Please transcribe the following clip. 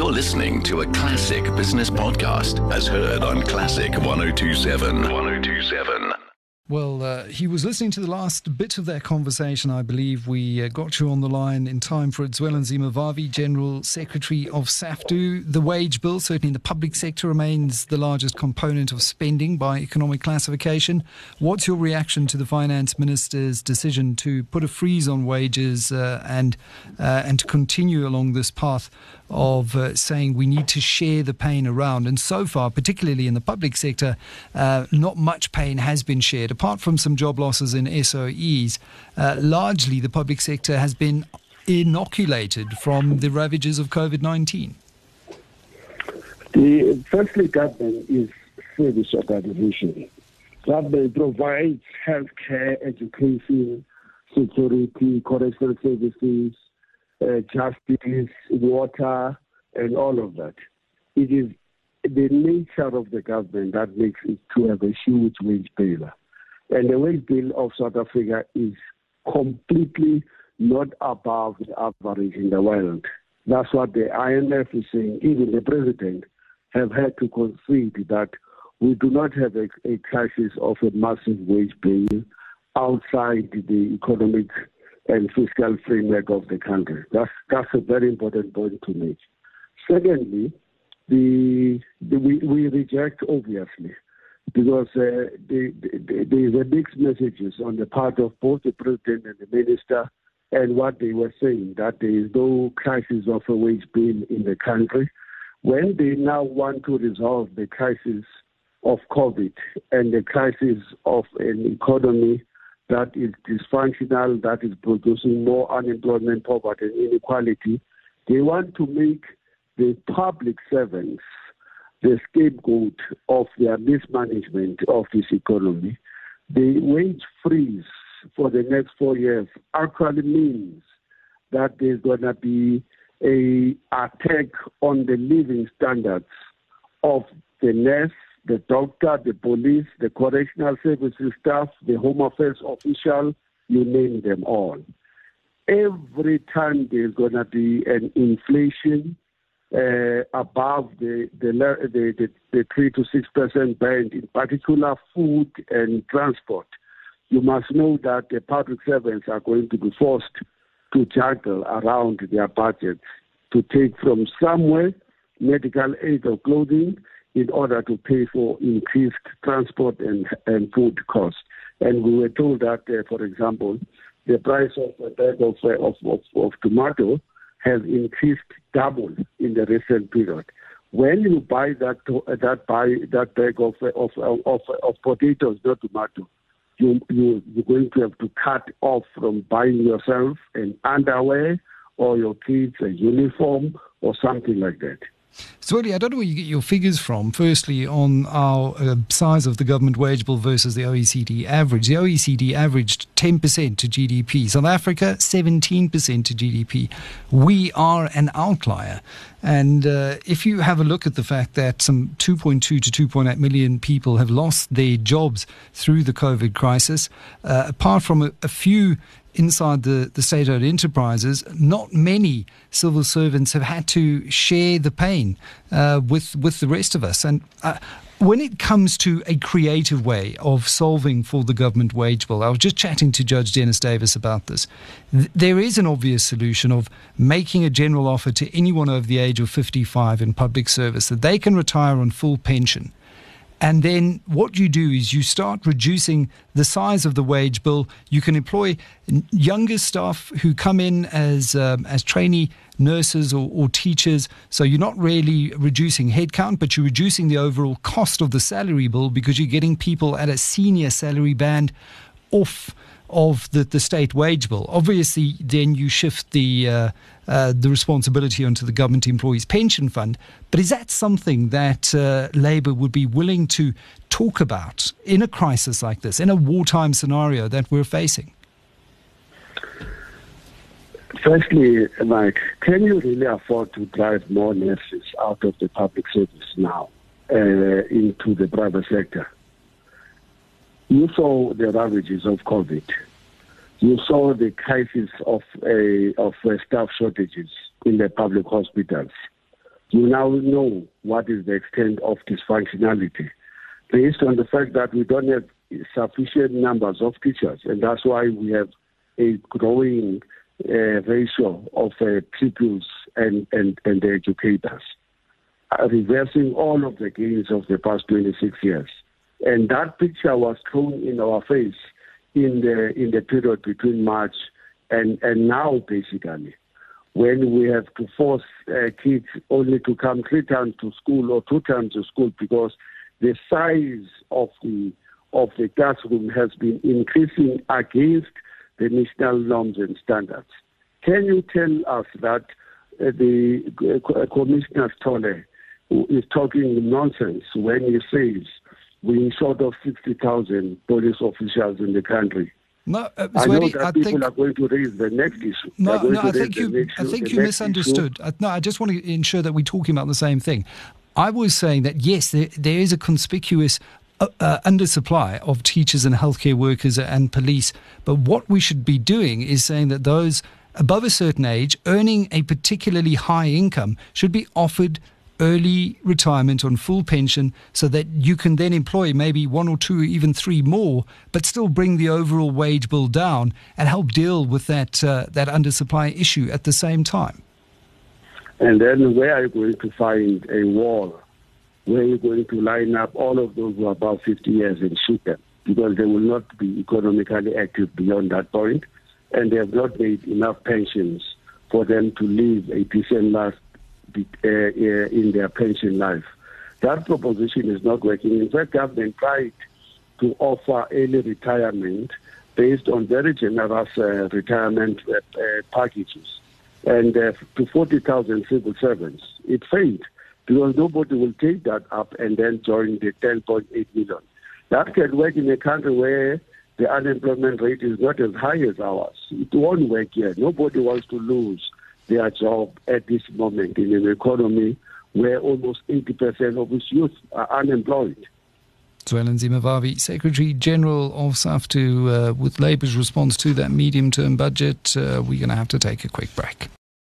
You're listening to a classic business podcast as heard on Classic 1027. 1027. Well, uh, he was listening to the last bit of that conversation. I believe we uh, got you on the line in time for it. Zwelinzima Vavi, General Secretary of SAFTU. The wage bill, certainly in the public sector, remains the largest component of spending by economic classification. What's your reaction to the Finance Minister's decision to put a freeze on wages uh, and, uh, and to continue along this path of uh, saying we need to share the pain around? And so far, particularly in the public sector, uh, not much pain has been shared apart from some job losses in SOEs, uh, largely the public sector has been inoculated from the ravages of COVID 19? The firstly, government is service organization. Government provides healthcare, education, security, correctional services, Uh, justice, water, and all of that. It is the nature of the government that makes it to have a huge wage bill. And the wage bill of South Africa is completely not above the average in the world. That's what the IMF is saying. Even the president have had to concede that we do not have a, a crisis of a massive wage bill outside the economic and fiscal framework of the country. That's that's a very important point to make. Secondly, the, the we, we reject obviously because uh, the, the, there is a mixed messages on the part of both the president and the minister and what they were saying that there is no crisis of a wage bill in the country. When they now want to resolve the crisis of COVID and the crisis of an economy that is dysfunctional, that is producing more unemployment, poverty, and inequality, they want to make the public servants the scapegoat of their mismanagement of this economy. The wage freeze for the next four years actually means that there's going to be a attack on the living standards of the nurse, the doctor, the police, the correctional services staff, the home affairs official, you name them all. Every time there's going to be an inflation uh, above the the, the the, the three to six percent band, in particular food and transport, you must know that the public servants are going to be forced to juggle around their budgets to take from somewhere medical aid or clothing in order to pay for increased transport and, and food costs. And we were told that, uh, for example, the price of a bag of, uh, of, of, of tomato has increased double in the recent period. When you buy that that buy that bag of of of, of potatoes, not tomato, you you you're going to have to cut off from buying yourself an underwear or your kids a uniform or something like that. Swedi, I don't know where you get your figures from. Firstly, on our uh, size of the government wage bill versus the OECD average. The OECD averaged 10% to GDP. South Africa, 17% to GDP. We are an outlier. And uh, if you have a look at the fact that some 2.2 to 2.8 million people have lost their jobs through the COVID crisis, uh, apart from a, a few inside the, the state owned enterprises, not many civil servants have had to share the pain uh, with, with the rest of us. And uh, when it comes to a creative way of solving for the government wage bill, I was just chatting to Judge Dennis Davis about this. Th- there is an obvious solution of making a general offer to anyone over the age of 55 in public service that they can retire on full pension and then what you do is you start reducing the size of the wage bill. You can employ younger staff who come in as um, as trainee nurses or, or, teachers. So you're not really reducing headcount, but you're reducing the overall cost of the salary bill because you're getting people at a senior salary band off of the, the state wage bill. Obviously, then you shift the uh, uh, the responsibility onto the government employees pension fund. But is that something that uh, Labour would be willing to talk about in a crisis like this, in a wartime scenario that we're facing? Firstly, Mike, can you really afford to drive more nurses out of the public service now uh, into the private sector? You saw the ravages of COVID you saw the crisis of uh, of uh, staff shortages in the public hospitals. you now know what is the extent of dysfunctionality based on the fact that we don't have sufficient numbers of teachers, and that's why we have a growing uh, ratio of uh, pupils and, and, and the educators, uh, reversing all of the gains of the past 26 years. And that picture was thrown in our face in the in the period between March and, and now, basically when we have to force uh, kids only to come three times to school or two times to school because the size of the of the classroom has been increasing against the national norms and standards. Can you tell us that uh, the uh, Commissioner Sitole is talking nonsense when he says we're short of 60,000 police officials in the country? No, uh, I know that I people think, are going to raise the next issue. No, no I think you, issue, I think you misunderstood. I, no, I just want to ensure that we're talking about the same thing. I was saying that yes, there, there is a conspicuous uh, uh, undersupply of teachers and healthcare workers and police. But what we should be doing is saying that those above a certain age earning a particularly high income should be offered early retirement on full pension so that you can then employ maybe one or two, even three more, but still bring the overall wage bill down and help deal with that, uh, that undersupply issue at the same time. And then where are you going to find a wall? Where are you going to line up all of those who are above 50 years and shoot them? Because they will not be economically active beyond that point, and they have not made enough pensions for them to live a decent life uh, uh, in their pension life. That proposition is not working. In fact, government tried to offer early retirement based on very generous uh, retirement uh, uh packages and to 40,000 civil servants. It failed because nobody will take that up and then join the 10.8 million. That can work in a country where the unemployment rate is not as high as ours. It won't work here. Nobody wants to lose their job at this moment in an economy where almost 80% of its youth are unemployed. Zwelinzima Vavi, Secretary General of SAFTU, uh, with Labour's response to that medium term budget, uh, we're going to have to take a quick break.